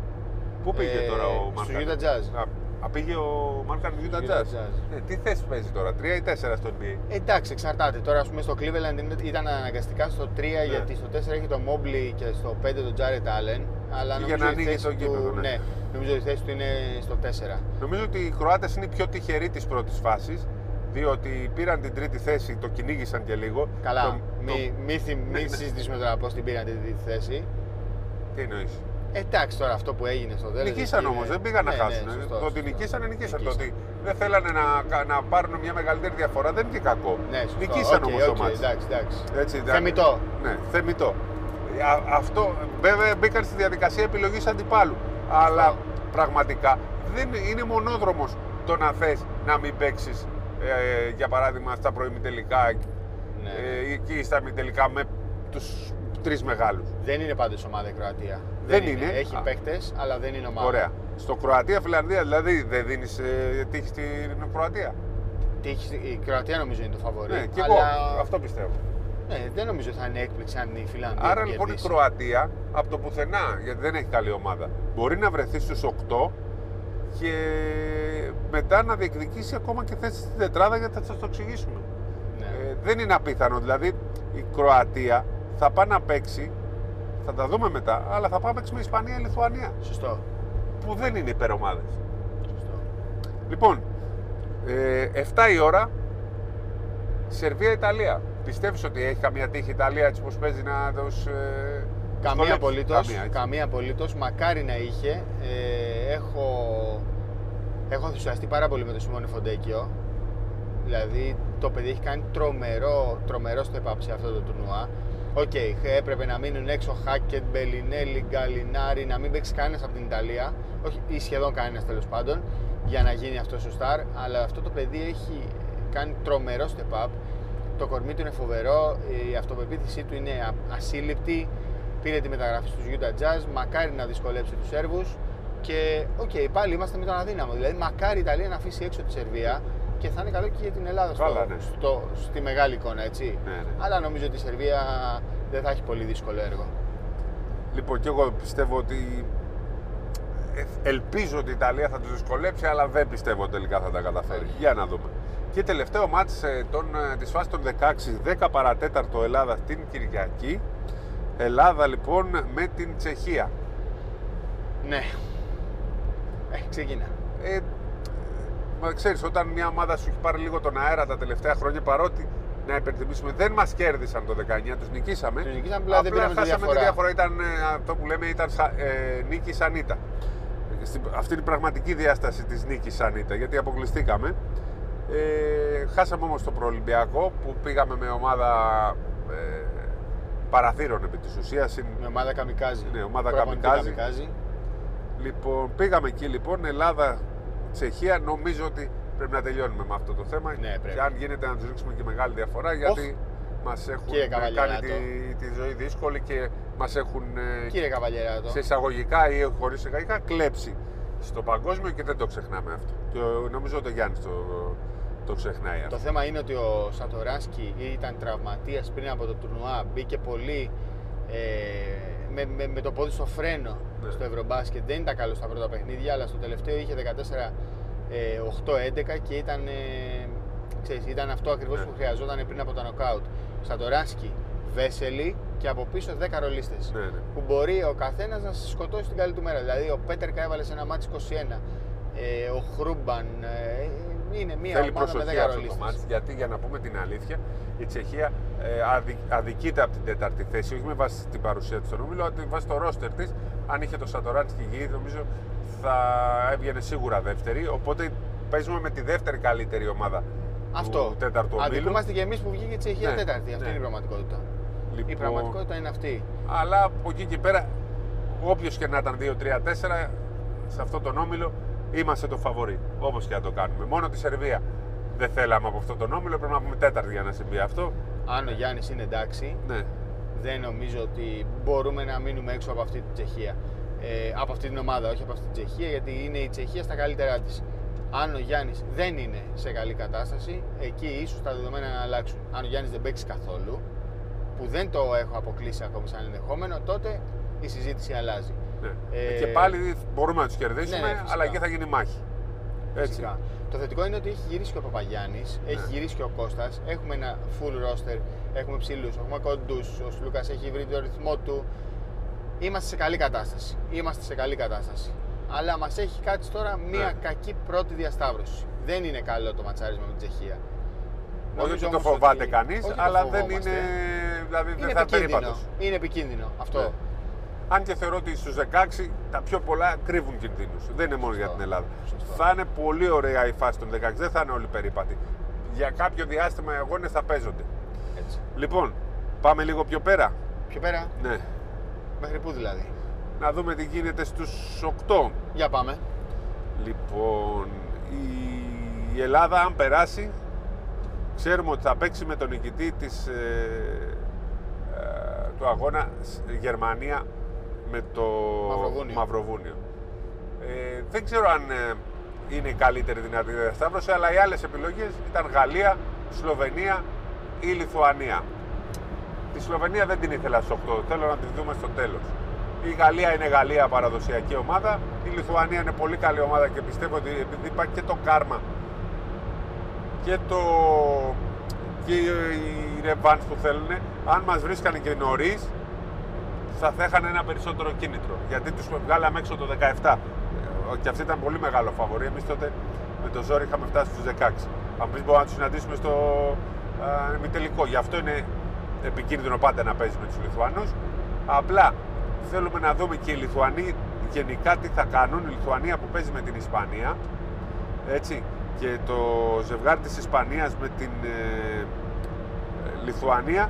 Πού πήγε Ε, τώρα ο στους Μάρκανεν. Utah Jazz. Α, α, πήγε ο Μάρκανεν Utah Utah Jazz. Jazz. Ε, τι θέση παίζει τώρα, 3 ή 4 στο NBA. Εντάξει, εξαρτάται. Τώρα, ας πούμε, στο Cleveland είναι- ήταν αναγκαστικά στο 3 Ναι. γιατί στο 4 έχει τον Mobley και στο 5 τον Jared Allen. Αλλά Για νομίζω να η ανοίγει θέση το του, γήπεδο, ναι. ναι, νομίζω η θέση του είναι στο 4. Νομίζω ότι οι Κροάτες είναι οι πιο τυχεροί της πρώτης φάσης. Διότι πήραν την τρίτη θέση, το κυνήγησαν και λίγο. Καλά, Το- μη, το- μη, θυ- μη Ναι, ναι. συζητήσουμε τώρα πώς την πήραν την τρίτη θέση. Τι εννοείς; Εντάξει τώρα αυτό που έγινε στο τέλος. Νικήσαν όμως, δεν πήγαν να χάσουν. το ότι νικήσανε, νικήσαν. Το ότι δεν θέλανε να, να πάρουν μια μεγαλύτερη διαφορά δεν είναι και κακό. Ναι, σωστό. Νικήσαν Οκ, όμως το οκ, μάτς. Εντάξει, εντάξει. Έτσι, εντάξει. Θεμητό. Ναι, θεμητό. Α, αυτό βέβαια μπήκαν στη διαδικασία επιλογής αντιπάλου. Αλλά πραγματικά δεν είναι μονόδρομος το να θες να μην παίξεις ε, για παράδειγμα στα προημιτελικά Ναι. ε, εκεί στα ημιτελικά με τους τρεις μεγάλους. Δεν είναι πάντως ομάδα η Κροατία. Δεν είναι. Έχει Α. παίχτες, αλλά δεν είναι ομάδα. Ωραία. Στο Κροατία-Φιλανδία δηλαδή δεν δίνεις ε, τύχη στην Κροατία. Τι έχει- Η Κροατία νομίζω είναι το φαβορή. Ναι, και αλλά... εγώ αυτό πιστεύω. Ναι, δεν νομίζω θα είναι έκπληξη αν η Φιλανδία. Άρα την λοιπόν η κερδίσει. Κροατία από το πουθενά, γιατί δεν έχει καλή ομάδα, μπορεί να βρεθεί στους 8 και μετά να διεκδικήσει ακόμα και θέση στην τετράδα γιατί θα σας το εξηγήσουμε. Ναι. Ε, δεν είναι απίθανο, δηλαδή η Κροατία θα πάει να παίξει, θα τα δούμε μετά, αλλά θα πάει να παίξει με Ισπανία-Λιθουανία, Σωστό. που δεν είναι υπερομάδες. Σωστό. Λοιπόν, ε, 7 η ώρα, Σερβία-Ιταλία. Πιστεύεις ότι έχει καμία τύχη η Ιταλία έτσι πως παίζει να τους... Ε, Καμία δυσκολέψει; απολύτως, Καμία, έτσι. καμία απολύτως, μακάρι να είχε. Ε, έχω, έχω ενθουσιαστεί πάρα πολύ με τον Σιμώνε Φοντέκιο. Δηλαδή το παιδί έχει κάνει τρομερό, τρομερό step up σε αυτό το τουρνουά. Οκ, έπρεπε να μείνουν έξω Χάκετ, Μπελινέλη, Γκαλινάρη, να μην παίξει κανένας από την Ιταλία. Όχι, ή σχεδόν κανένας τέλος πάντων, για να γίνει αυτός ο σταρ. Αλλά αυτό το παιδί έχει κάνει τρομερό step up. Το κορμί του είναι φοβερό, η αυτοπεποίθησή του είναι α- ασύλληπτη πήρε τη μεταγραφή στους Utah Jazz, μακάρι να δυσκολέψει τους Σέρβους και OK, okay, πάλι είμαστε με τον αδύναμο. Δηλαδή, μακάρι η Ιταλία να αφήσει έξω τη Σερβία και θα είναι καλό και για την Ελλάδα στο, ναι. στο, στη μεγάλη εικόνα, έτσι. Ναι, ναι. Αλλά νομίζω ότι η Σερβία δεν θα έχει πολύ δύσκολο έργο. Λοιπόν, και εγώ πιστεύω ότι. ε, Ελπίζω ότι η Ιταλία θα τους δυσκολέψει, αλλά δεν πιστεύω τελικά θα τα καταφέρει. Για να δούμε. Και τελευταίο μάτς ε, των, ε, της φάσης των 16, 10 παρατέταρτο Ελλάδα την Κυριακή. Ελλάδα λοιπόν με την Τσεχία. Ναι. Ε, ξεκινά. Ε, μα ξέρεις, όταν μια ομάδα σου έχει πάρει λίγο τον αέρα τα τελευταία χρόνια, παρότι να υπενθυμίσουμε, δεν μας κέρδισαν το 19, τους νικήσαμε. Τους νικήσαμε, απλά δεν πήραμε τη χάσαμε διαφορά. τη διαφορά. Ήταν ε, αυτό που λέμε, ήταν σα- ε, νίκη σαν ήττα. Στην- Αυτή είναι η πραγματική διάσταση της νίκης σαν ήττα, γιατί αποκλειστήκαμε. Ε, χάσαμε όμως το προολυμπιακό που πήγαμε με ομάδα ε, παραθύρων επί της ουσίας. Είναι- Με ομάδα καμικάζι. Ναι, ομάδα Προπονητή καμικάζι. καμικάζι. Λοιπόν, πήγαμε εκεί λοιπόν, Ελλάδα, Τσεχία. Νομίζω ότι πρέπει να τελειώνουμε με αυτό το θέμα. Ναι, πρέπει. Και αν γίνεται να τους ρίξουμε και μεγάλη διαφορά, γιατί μας έχουν Κύριε κάνει Καβαλιεράτο. τη, τη ζωή δύσκολη και μας έχουν ε, Κύριε Καβαλιεράτο. σε εισαγωγικά ή χωρίς εισαγωγικά κλέψει στο παγκόσμιο και δεν το ξεχνάμε αυτό. Και ο- νομίζω ότι ο Γιάννης το, το ξεχνάει αυτό. Το θέμα είναι ότι ο Σατοράνσκι ήταν τραυματίας πριν από το τουρνουά, μπήκε πολύ ε, με, με, με το πόδι στο φρένο Ναι. στο Ευρωμπάσκετ. Δεν ήταν καλό στα πρώτα παιχνίδια, αλλά στο τελευταίο είχε 14 ε, 8-11 και ήταν, ε, ξέρεις, ήταν αυτό ακριβώς Ναι. που χρειαζόταν πριν από τα νοκάουτ. Σατοράνσκι, Βέσελη και από πίσω 10 ρολίστες. Ναι, ναι. Που μπορεί ο καθένας να σε σκοτώσει την καλή του μέρα. Δηλαδή ο Πέτερκα έβαλε σε ένα μάτι 21. Ε, ο Χρούμπαν ε, είναι μια Θέλει ομάδα με 10 προσοχή αυτό το ρολίστες. μάτς, γιατί για να πούμε την αλήθεια, η Τσεχία ε, αδι, αδικείται από την τέταρτη θέση, όχι με βάση την παρουσία της στον όμιλο, αλλά με βάση το ρόστερ της. Αν είχε το Σατοράνσκι γη, νομίζω θα έβγαινε σίγουρα δεύτερη. Οπότε παίζουμε με τη δεύτερη καλύτερη ομάδα Αυτό. του τέταρτου ομίλου. Αδικούμαστε και εμείς που βγήκε η Τσεχία Ναι, τέταρτη. Αυτή ναι. είναι η πραγματικότητα. Η Λοιπόν, πραγματικότητα είναι αυτή. Αλλά από εκεί και πέρα, όποιος και να ήταν 2-3-4, σε αυτόν τον όμιλο είμαστε το φαβορή. Όπως και να το κάνουμε. Μόνο τη Σερβία δεν θέλαμε από αυτόν τον όμιλο, πρέπει να πούμε τέταρτη για να συμβεί αυτό. Αν ο Γιάννης είναι εντάξει, Ναι. δεν νομίζω ότι μπορούμε να μείνουμε έξω από αυτή την Τσεχία. Ε, από αυτή την ομάδα, όχι από αυτή την Τσεχία, γιατί είναι η Τσεχία στα καλύτερά της. Αν ο Γιάννης δεν είναι σε καλή κατάσταση, εκεί ίσως τα δεδομένα να αλλάξουν. Αν ο Γιάννης δεν παίξει καθόλου, που δεν το έχω αποκλείσει ακόμη σαν ενδεχόμενο, τότε η συζήτηση αλλάζει. Ναι. Ε, Και πάλι μπορούμε να του κερδίσουμε, ναι, φυσικά. αλλά εκεί θα γίνει μάχη. Έτσι. Φυσικά. Το θετικό είναι ότι έχει γυρίσει και ο Παπαγιάννης, έχει Ναι. γυρίσει και ο Κώστας. Έχουμε ένα full roster, έχουμε ψηλούς, έχουμε κοντούς. Ο Σλούκα έχει βρει το ρυθμό του. Είμαστε σε καλή κατάσταση. Είμαστε σε καλή κατάσταση. Αλλά μας έχει κάτσει τώρα μία Ναι. κακή πρώτη διασταύρωση. Δεν είναι καλό το ματσάρισμα με την Τσεχία. Όχι Νομίζω ότι το όμως φοβάται ότι- κανείς, όχι το αλλά δεν φοβόμαστε. είναι. Δηλαδή Είναι δεν θα επικίνδυνο. περίπατο. Είναι επικίνδυνο αυτό. Ναι. Αν και θεωρώ ότι στους 16 τα πιο πολλά κρύβουν κινδύνους. Δεν είναι μόνο Σωστό. για την Ελλάδα. Σωστό. Θα είναι πολύ ωραία η φάση των 16, δεν θα είναι όλοι περίπατοι. Για κάποιο διάστημα οι αγώνες θα παίζονται. Έτσι. Λοιπόν, πάμε λίγο πιο πέρα. Πιο πέρα, Ναι. μέχρι πού δηλαδή; Να δούμε τι γίνεται στους 8. Για πάμε. Λοιπόν, η Ελλάδα αν περάσει, ξέρουμε ότι θα παίξει με τον νικητή της, ε, ε, του αγώνα σ- Γερμανία με το Μαυροβούνιο. Μαυροβούνιο. Ε, δεν ξέρω αν ε, είναι η καλύτερη δυνατή διασταύρωση, αλλά οι άλλες επιλογές ήταν Γαλλία, Σλοβενία ή Λιθουανία. Τη Σλοβενία δεν την ήθελα στους 8, θέλω να τη δούμε στο τέλος. Η Γαλλία είναι Γαλλία παραδοσιακή ομάδα, η Λιθουανία είναι πολύ καλή ομάδα και πιστεύω ότι επειδή υπάρχει και το κάρμα και το και οι ρεβάνς που θέλουν, αν μας βρίσκανε και νωρίς, θα θα είχαν ένα περισσότερο κίνητρο. Γιατί τους βγάλαμε έξω το 17. Ε, Και αυτή ήταν πολύ μεγάλο φαβορή. Εμείς τότε με το ζόρι είχαμε φτάσει στους 16. Αν πεις μπορούμε να τους συναντήσουμε στο α, ημιτελικό. Γι' αυτό είναι επικίνδυνο πάντα να παίζεις με τους Λιθουανούς. Απλά θέλουμε να δούμε και οι Λιθουανοί γενικά τι θα κάνουν. Η Λιθουανία που παίζει με την Ισπανία έτσι, και το ζευγάρι της Ισπανίας με την ε, ε, Λιθουανία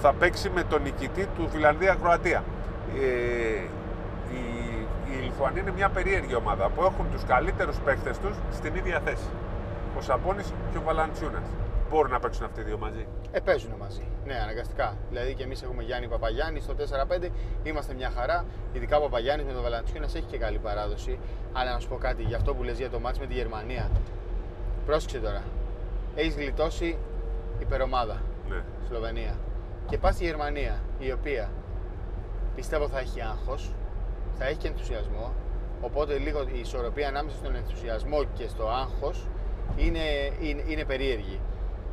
θα παίξει με τον νικητή του Φιλανδία-Κροατία. Ε, η, η Λιθουανία είναι μια περίεργη ομάδα που έχουν τους καλύτερους παίκτες τους στην ίδια θέση. Ο Σαμπόνης και ο Βαλαντσιούνας. μπορούν να παίξουν αυτοί οι δύο μαζί. Ε, παίζουν μαζί. Ναι, αναγκαστικά. Δηλαδή και εμείς έχουμε Γιάννη Παπαγιάννη στο 4-5, είμαστε μια χαρά. Ειδικά ο Παπαγιάννης με τον Βαλαντσιούνας έχει και καλή παράδοση. Αλλά να σου πω κάτι για αυτό που λες για το μάτς με τη Γερμανία. Πρόσεξε τώρα. Έχεις γλιτώσει υπερομάδα. Ναι. Σλοβενία. Και πας στη Γερμανία, η οποία πιστεύω θα έχει άγχος, θα έχει και ενθουσιασμό. Οπότε λίγο η ισορροπία ανάμεσα στον ενθουσιασμό και στο άγχος είναι, είναι, είναι περίεργη.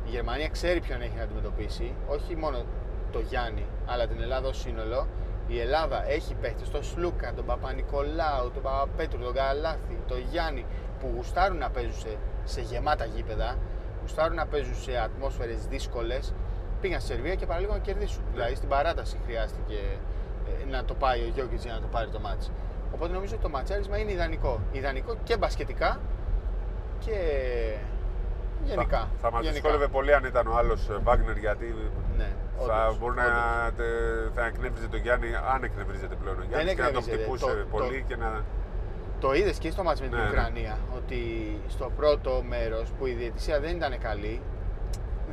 Η Γερμανία ξέρει ποιον έχει να αντιμετωπίσει, όχι μόνο το Γιάννη, αλλά την Ελλάδα ως σύνολο. Η Ελλάδα έχει παίχτες τον Σλούκα, τον Παπα-Νικολάου, τον Παπαπέτρου, τον Καλάθη, τον Γιάννη που γουστάρουν να παίζουν σε, σε γεμάτα γήπεδα, γουστάρουν να παίζουν σε ατμόσφαιρες δύσκολες. Πήγαν στη Σερβία και παραλίγο να κερδίσουν. Δηλαδή στην παράταση χρειάστηκε ε, να το πάει ο Γιώργης για να το πάρει το μάτς. Οπότε νομίζω ότι το ματσάρισμα είναι ιδανικό. Ιδανικό και μπασκετικά και γενικά. Θα, θα μας Γενικά. δυσκόλευε πολύ αν ήταν ο άλλος Βάγνερ γιατί Ναι, θα όντως, μπορεί να όντως. τε- θα εκνεύριζε τον Γιάννη, αν εκνευρίζεται πλέον ο Γιάννης, και να τον εκνευρίζεται. χτυπούσε Το- το- πολύ και να. Το είδες και στο μάτς με την Ναι, ναι. Ουκρανία ότι στο πρώτο μέρος που η διαιτησία δεν ήταν καλή,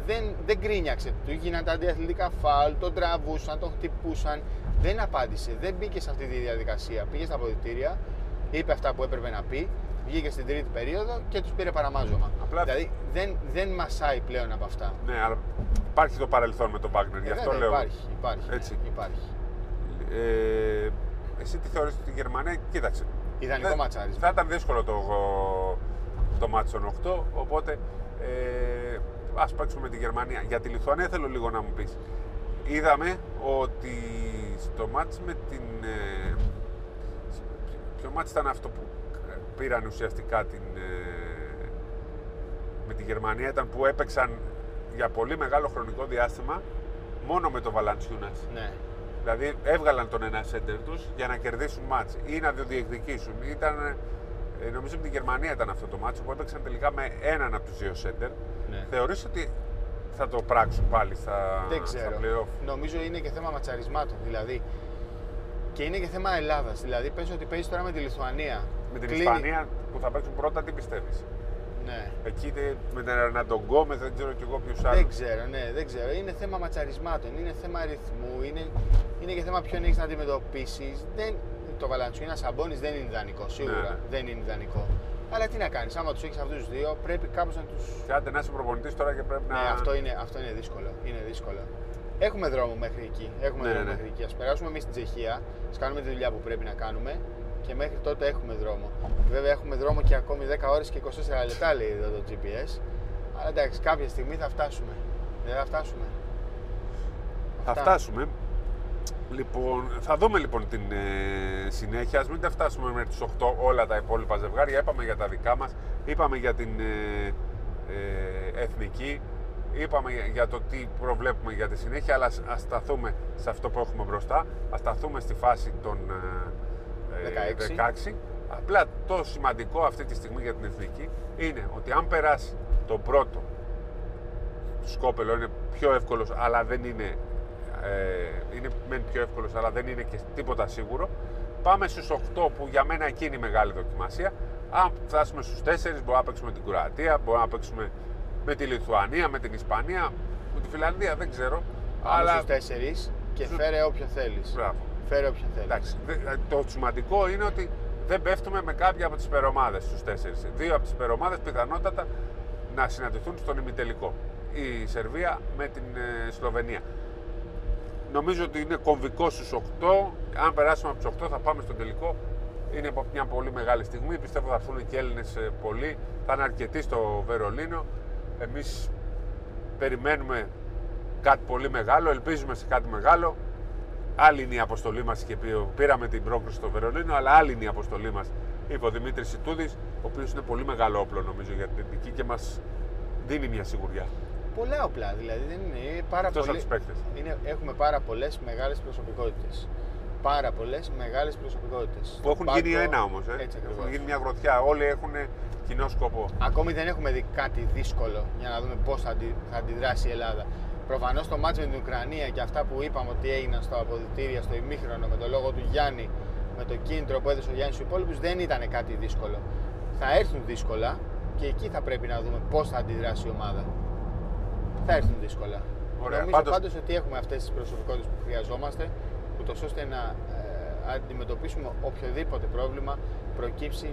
δεν, δεν γκρίνιαξε. Του γίναν τα αντιαθλητικά φάουλ, τον τραβούσαν, τον χτυπούσαν. Δεν απάντησε, δεν μπήκε σε αυτή τη διαδικασία. Πήγε στα αποδητήρια, είπε αυτά που έπρεπε να πει, βγήκε στην τρίτη περίοδο και τους πήρε παραμάζωμα. Απλά- Δηλαδή δεν, δεν μασάει πλέον από αυτά. Ναι, αλλά υπάρχει το παρελθόν με τον Βάγνερ, γι' Ε, αυτό βέβαια, λέω. Υπάρχει, υπάρχει. ναι, Έτσι. υπάρχει. Ε, εσύ τι θεωρείς ότι η Γερμανία, κοίταξε. Ιδανικό δεν- ματσάρισμα. Θα ήταν δύσκολο το, το μάτι των 8, οπότε ε, ας παίξουμε με τη Γερμανία. Για τη Λιθουανία θέλω λίγο να μου πεις. Είδαμε ότι στο μάτς με την... Ε, ποιο μάτς ήταν αυτό που πήραν ουσιαστικά την, ε, με τη Γερμανία ήταν που έπαιξαν για πολύ μεγάλο χρονικό διάστημα μόνο με το Βαλαντσιούνας. Ναι. Δηλαδή έβγαλαν τον ένα σέντερ τους για να κερδίσουν μάτς ή να το διεκδικήσουν. Ήταν, ε, νομίζω με τη Γερμανία ήταν αυτό το μάτσο που έπαιξαν τελικά με έναν από τους δύο σέντερ. Ναι. Θεωρείς ότι θα το πράξουν πάλι στα, Δεν ξέρω. στα play-off? Νομίζω είναι και θέμα ματσαρισμάτων. Δηλαδή. Και είναι και θέμα Ελλάδας. Δηλαδή, πες ότι παίζεις τώρα με τη Λιθουανία. Με την Κλείνει- Ισπανία που θα παίξουν πρώτα, τι πιστεύεις; Ναι. Εκεί τε- με τον Ερναντον Γκόμεθ, δεν ξέρω κι εγώ ποιους Δεν άλλους. ξέρω, ναι, δεν ξέρω. Είναι θέμα ματσαρισμάτων, είναι θέμα αριθμού, είναι, είναι και θέμα ποιον έχεις να αντιμετωπίσεις. Δεν... Το Βαλαντσουίνα Σαμπόνι δεν είναι ιδανικό, σίγουρα. Ναι, ναι. Δεν είναι ιδανικό. Αλλά τι να κάνεις, άμα τους έχεις αυτούς τους δύο, πρέπει κάπως να του. Και άντε να είσαι προπονητής τώρα και πρέπει να... Ναι, αυτό είναι, αυτό είναι δύσκολο. Είναι δύσκολο. Έχουμε δρόμο μέχρι εκεί. Έχουμε Ναι, δρόμο ναι. μέχρι εκεί. Α περάσουμε εμείς στην Τσεχία, ας κάνουμε τη δουλειά που πρέπει να κάνουμε και μέχρι τότε έχουμε δρόμο. Βέβαια, έχουμε δρόμο και ακόμη 10 ώρες και 24 λεπτά λέει εδώ το GPS. Αλλά εντάξει, κάποια στιγμή θα φτάσουμε. Δεν θα φτάσουμε. Θα Αυτά. φτάσουμε. Λοιπόν, θα δούμε λοιπόν την ε, συνέχεια. Ας μην τα φτάσουμε με τους 8 όλα τα υπόλοιπα ζευγάρια. Είπαμε για τα δικά μας, είπαμε για την ε, ε, εθνική, είπαμε για- για το τι προβλέπουμε για τη συνέχεια, αλλά ας, ας σταθούμε σε αυτό που έχουμε μπροστά. Ας σταθούμε στη φάση των ε, 16. 16. Απλά το σημαντικό αυτή τη στιγμή για την εθνική είναι ότι αν περάσει το πρώτο του Σκόπελο είναι πιο εύκολος αλλά δεν είναι ε, είναι μεν πιο εύκολος αλλά δεν είναι και τίποτα σίγουρο πάμε στους 8 που για μένα εκεί είναι η μεγάλη δοκιμασία αν φτάσουμε στους 4 μπορούμε να παίξουμε την Κροατία μπορούμε να παίξουμε με τη Λιθουανία, με την Ισπανία με τη Φιλανδία δεν ξέρω Πάμε αλλά στους τέσσερις και φέρε όποιον θέλεις. Μπράβο. Φέρε όποιον θέλεις. Εντάξει, δε- ε, το σημαντικό είναι ότι δεν πέφτουμε με κάποια από τις υπερομάδες στους τέσσερις. Δύο από τις υπερομάδες πιθανότατα να συναντηθούν στον ημιτελικό. Η Σερβία με την ε, Σλοβενία. Νομίζω ότι είναι κομβικό στους 8. Αν περάσουμε από τους 8 θα πάμε στον τελικό. Είναι μια πολύ μεγάλη στιγμή. Πιστεύω θα έρθουν και Έλληνες ε, πολλοί. Θα είναι αρκετοί στο Βερολίνο. Εμείς περιμένουμε κάτι πολύ μεγάλο, ελπίζουμε σε κάτι μεγάλο. Άλλη είναι η αποστολή μας και πει- πήραμε την πρόκληση στο Βερολίνο, αλλά άλλη είναι η αποστολή μας, είπε ο Δημήτρης Ιτούδη, ο οποίος είναι πολύ μεγάλο όπλο νομίζω για την εθνική και μας δίνει μια σιγουριά. Πολλά όπλα δηλαδή δεν είναι. είναι πάρα Εκτός από πολλοί- τους παίκτες. είναι, έχουμε πάρα πολλές μεγάλες προσωπικότητες. Πάρα πολλές μεγάλες προσωπικότητες. Που έχουν γίνει ένα όμως. Ε. Έτσι έχουν ακριβώς. γίνει μια γροθιά. Όλοι έχουν κοινό σκοπό. Ακόμη δεν έχουμε δει κάτι δύσκολο για να δούμε πώς θα, αντι- θα αντιδράσει η Ελλάδα. Προφανώς το μάτσο με την Ουκρανία και αυτά που είπαμε ότι έγιναν στο αποδητήρια, στο ημίχρονο με το λόγο του Γιάννη, με το κίνητρο που έδωσε ο Γιάννης στους υπόλοιπους, δεν ήταν κάτι δύσκολο. Θα έρθουν δύσκολα και εκεί θα πρέπει να δούμε πώς θα αντιδράσει η ομάδα. Θα έρθουν δύσκολα. Ωραία, Νομίζω πάντως- πάντως ότι έχουμε αυτές τις προσωπικότητες που χρειαζόμαστε, ούτως ώστε να ε, αντιμετωπίσουμε οποιοδήποτε πρόβλημα προκύψει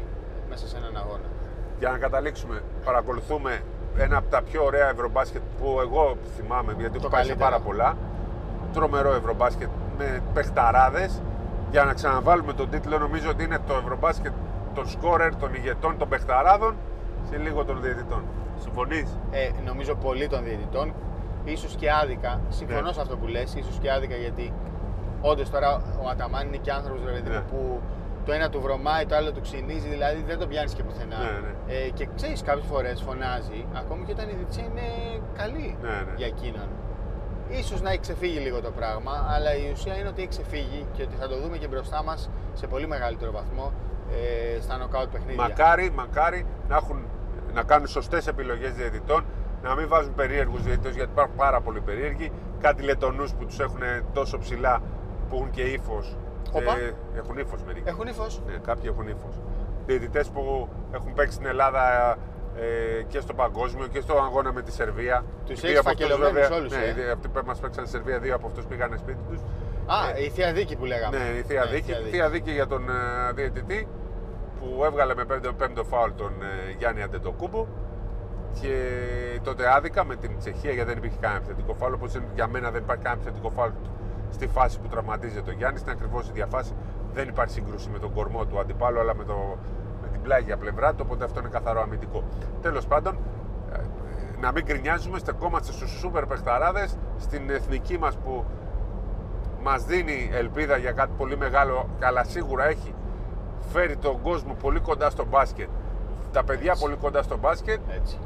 μέσα σε έναν αγώνα. Για να καταλήξουμε, παρακολουθούμε ένα από τα πιο ωραία ευρωμπάσκετ που εγώ θυμάμαι, γιατί Το έχω πάει σε καλύτερο. πάρα πολλά. Τρομερό ευρωμπάσκετ με παιχταράδες. Για να ξαναβάλουμε τον τίτλο, νομίζω ότι είναι το ευρωμπάσκετ των σκόρερ, των ηγετών, των παιχταράδων σε λίγο των διαιτητών. Συμφωνείς; Ε, νομίζω πολύ των διαιτητών, ίσως και άδικα. Συμφωνώ Ναι. σε αυτό που λες, ίσως και άδικα γιατί όντως τώρα ο Αταμάν είναι και άνθρωπος ρε παιδί μου, Ναι. που το ένα του βρωμάει, το άλλο του ξυνίζει, δηλαδή δεν τον πιάνεις και πουθενά. Ναι, ναι. Ε, και ξέρεις κάποιες φορές φωνάζει, ακόμη και όταν η διαιτησία είναι καλή Ναι, ναι. για εκείνον. Ίσως να έχει ξεφύγει λίγο το πράγμα, αλλά η ουσία είναι ότι έχει ξεφύγει και ότι θα το δούμε και μπροστά μας σε πολύ μεγαλύτερο βαθμό ε, στα νοκάουτ παιχνίδια. Μακάρι, μακάρι να, έχουν, να κάνουν σωστές επιλογές διαιτητών, να μην βάζουν περίεργους διαιτητές γιατί υπάρχουν πάρα πολλοί περίεργοι. Κάτι λετονού που τους έχουν τόσο ψηλά που έχουν και ύφος. Όπα. έχουν ύφος μερικοί. Έχουν ύφος. Ναι, κάποιοι έχουν ύφος. Διαιτητές που έχουν παίξει στην Ελλάδα ε, και στο παγκόσμιο και στο αγώνα με τη Σερβία. Τους Δύο έχεις από αυτούς, φακελωμένους βέβαια, όλους, Ναι, ε. οι- αυτοί που μας παίξαν στη Σερβία, δύο από αυτούς πήγαν σπίτι τους. Α, η θεία δίκη που λέγαμε. Ναι, η θεία Ναι, δίκη. Η θεία δίκη για τον ε, διαιτητή που έβγαλε με πέμπτο, πέμπτο φάουλ τον ε, Γιάννη Αντετοκούμπο και τότε άδικα με την Τσεχία γιατί δεν υπήρχε κανένα επιθετικό φάουλ. Όπως για μένα δεν υπάρχει κανένα επιθετικό φάουλ στη φάση που τραυματίζεται ο Γιάννης. Είναι ακριβώς η διαφάση. Δεν υπάρχει σύγκρουση με τον κορμό του αντιπάλου, αλλά με, το, με την πλάγια πλευρά του. Οπότε αυτό είναι καθαρό αμυντικό. Τέλος πάντων, ε, να μην γκρινιάζουμε, στεκόμαστε στους σούπερ παιχταράδες, στην εθνική μας που μας δίνει ελπίδα για κάτι πολύ μεγάλο, αλλά σίγουρα έχει φέρει τον κόσμο πολύ κοντά στο μπάσκετ. Τα παιδιά Έτσι. πολύ κοντά στο μπάσκετ. Έτσι.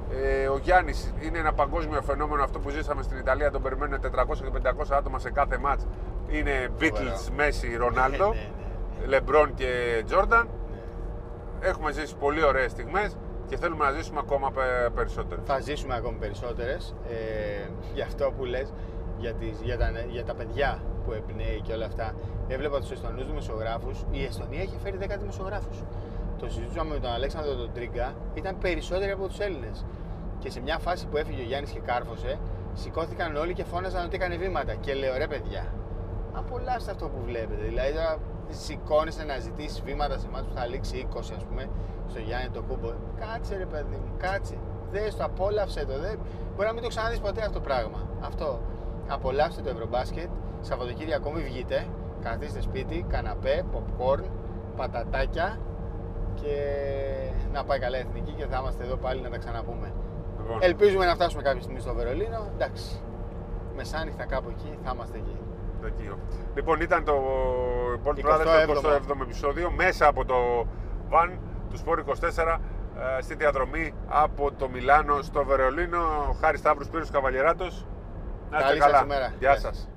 Ε, ο Γιάννης είναι ένα παγκόσμιο φαινόμενο. Αυτό που ζήσαμε στην Ιταλία τον περιμένουν 400 και 500 άτομα σε κάθε μάτς. Είναι Beatles, Messi, Ρονάλντο, Ναι, ναι, ναι. Λεμπρόν και Τζόρνταν. Ναι. Έχουμε ζήσει πολύ ωραίες στιγμές και θέλουμε να ζήσουμε ακόμα πε- περισσότερο. Θα ζήσουμε ακόμη περισσότερες. Ε, για αυτό που λες, για, τις, για, τα, για τα παιδιά που εμπνέει και όλα αυτά. Έβλεπα τους Εστονούς δημοσιογράφους. Η Εστονία είχε φέρει 10 δημοσιογράφους. Το συζητούσαμε με τον Αλέξανδρο τον Τρίγκα. Ήταν περισσότεροι από τους Έλληνες. Και σε μια φάση που έφυγε ο Γιάννης και κάρφωσε, σηκώθηκαν όλοι και φώναζαν ότι έκανε βήματα. Και λέω ρε παιδιά, απολαύστε αυτό που βλέπετε. Δηλαδή τώρα σηκώνεσαι να ζητήσεις βήματα σε μάτς που θα λήξει 20 ας πούμε στο Γιάννη το κούμπο. Κάτσε ρε παιδί μου, κάτσε. Δες το, απόλαυσε το. Δεν... Μπορεί να μην το ξαναδείς ποτέ αυτό το πράγμα. Αυτό. Απολαύστε το Ευρωμπάσκετ. Σαββατοκύριακο μην βγείτε. Καθίστε σπίτι, καναπέ, popcorn, πατατάκια και να πάει καλά η εθνική και θα είμαστε εδώ πάλι να τα ξαναπούμε. Λοιπόν, Ελπίζουμε να φτάσουμε κάποια στιγμή στο Βερολίνο. Εντάξει. Μεσάνυχτα κάπου εκεί θα είμαστε εκεί. δοκίο. Λοιπόν, ήταν το Bolt 27ο. Brothers το 27ο επεισόδιο μέσα από το van του Sport 24 ε, στη διαδρομή από το Μιλάνο στο Βερολίνο. Χάρη Σταύρου Σπύρος Καβαλιεράτος. Να είστε Καλή σας καλά. ημέρα. Γεια Γεια σας. σας.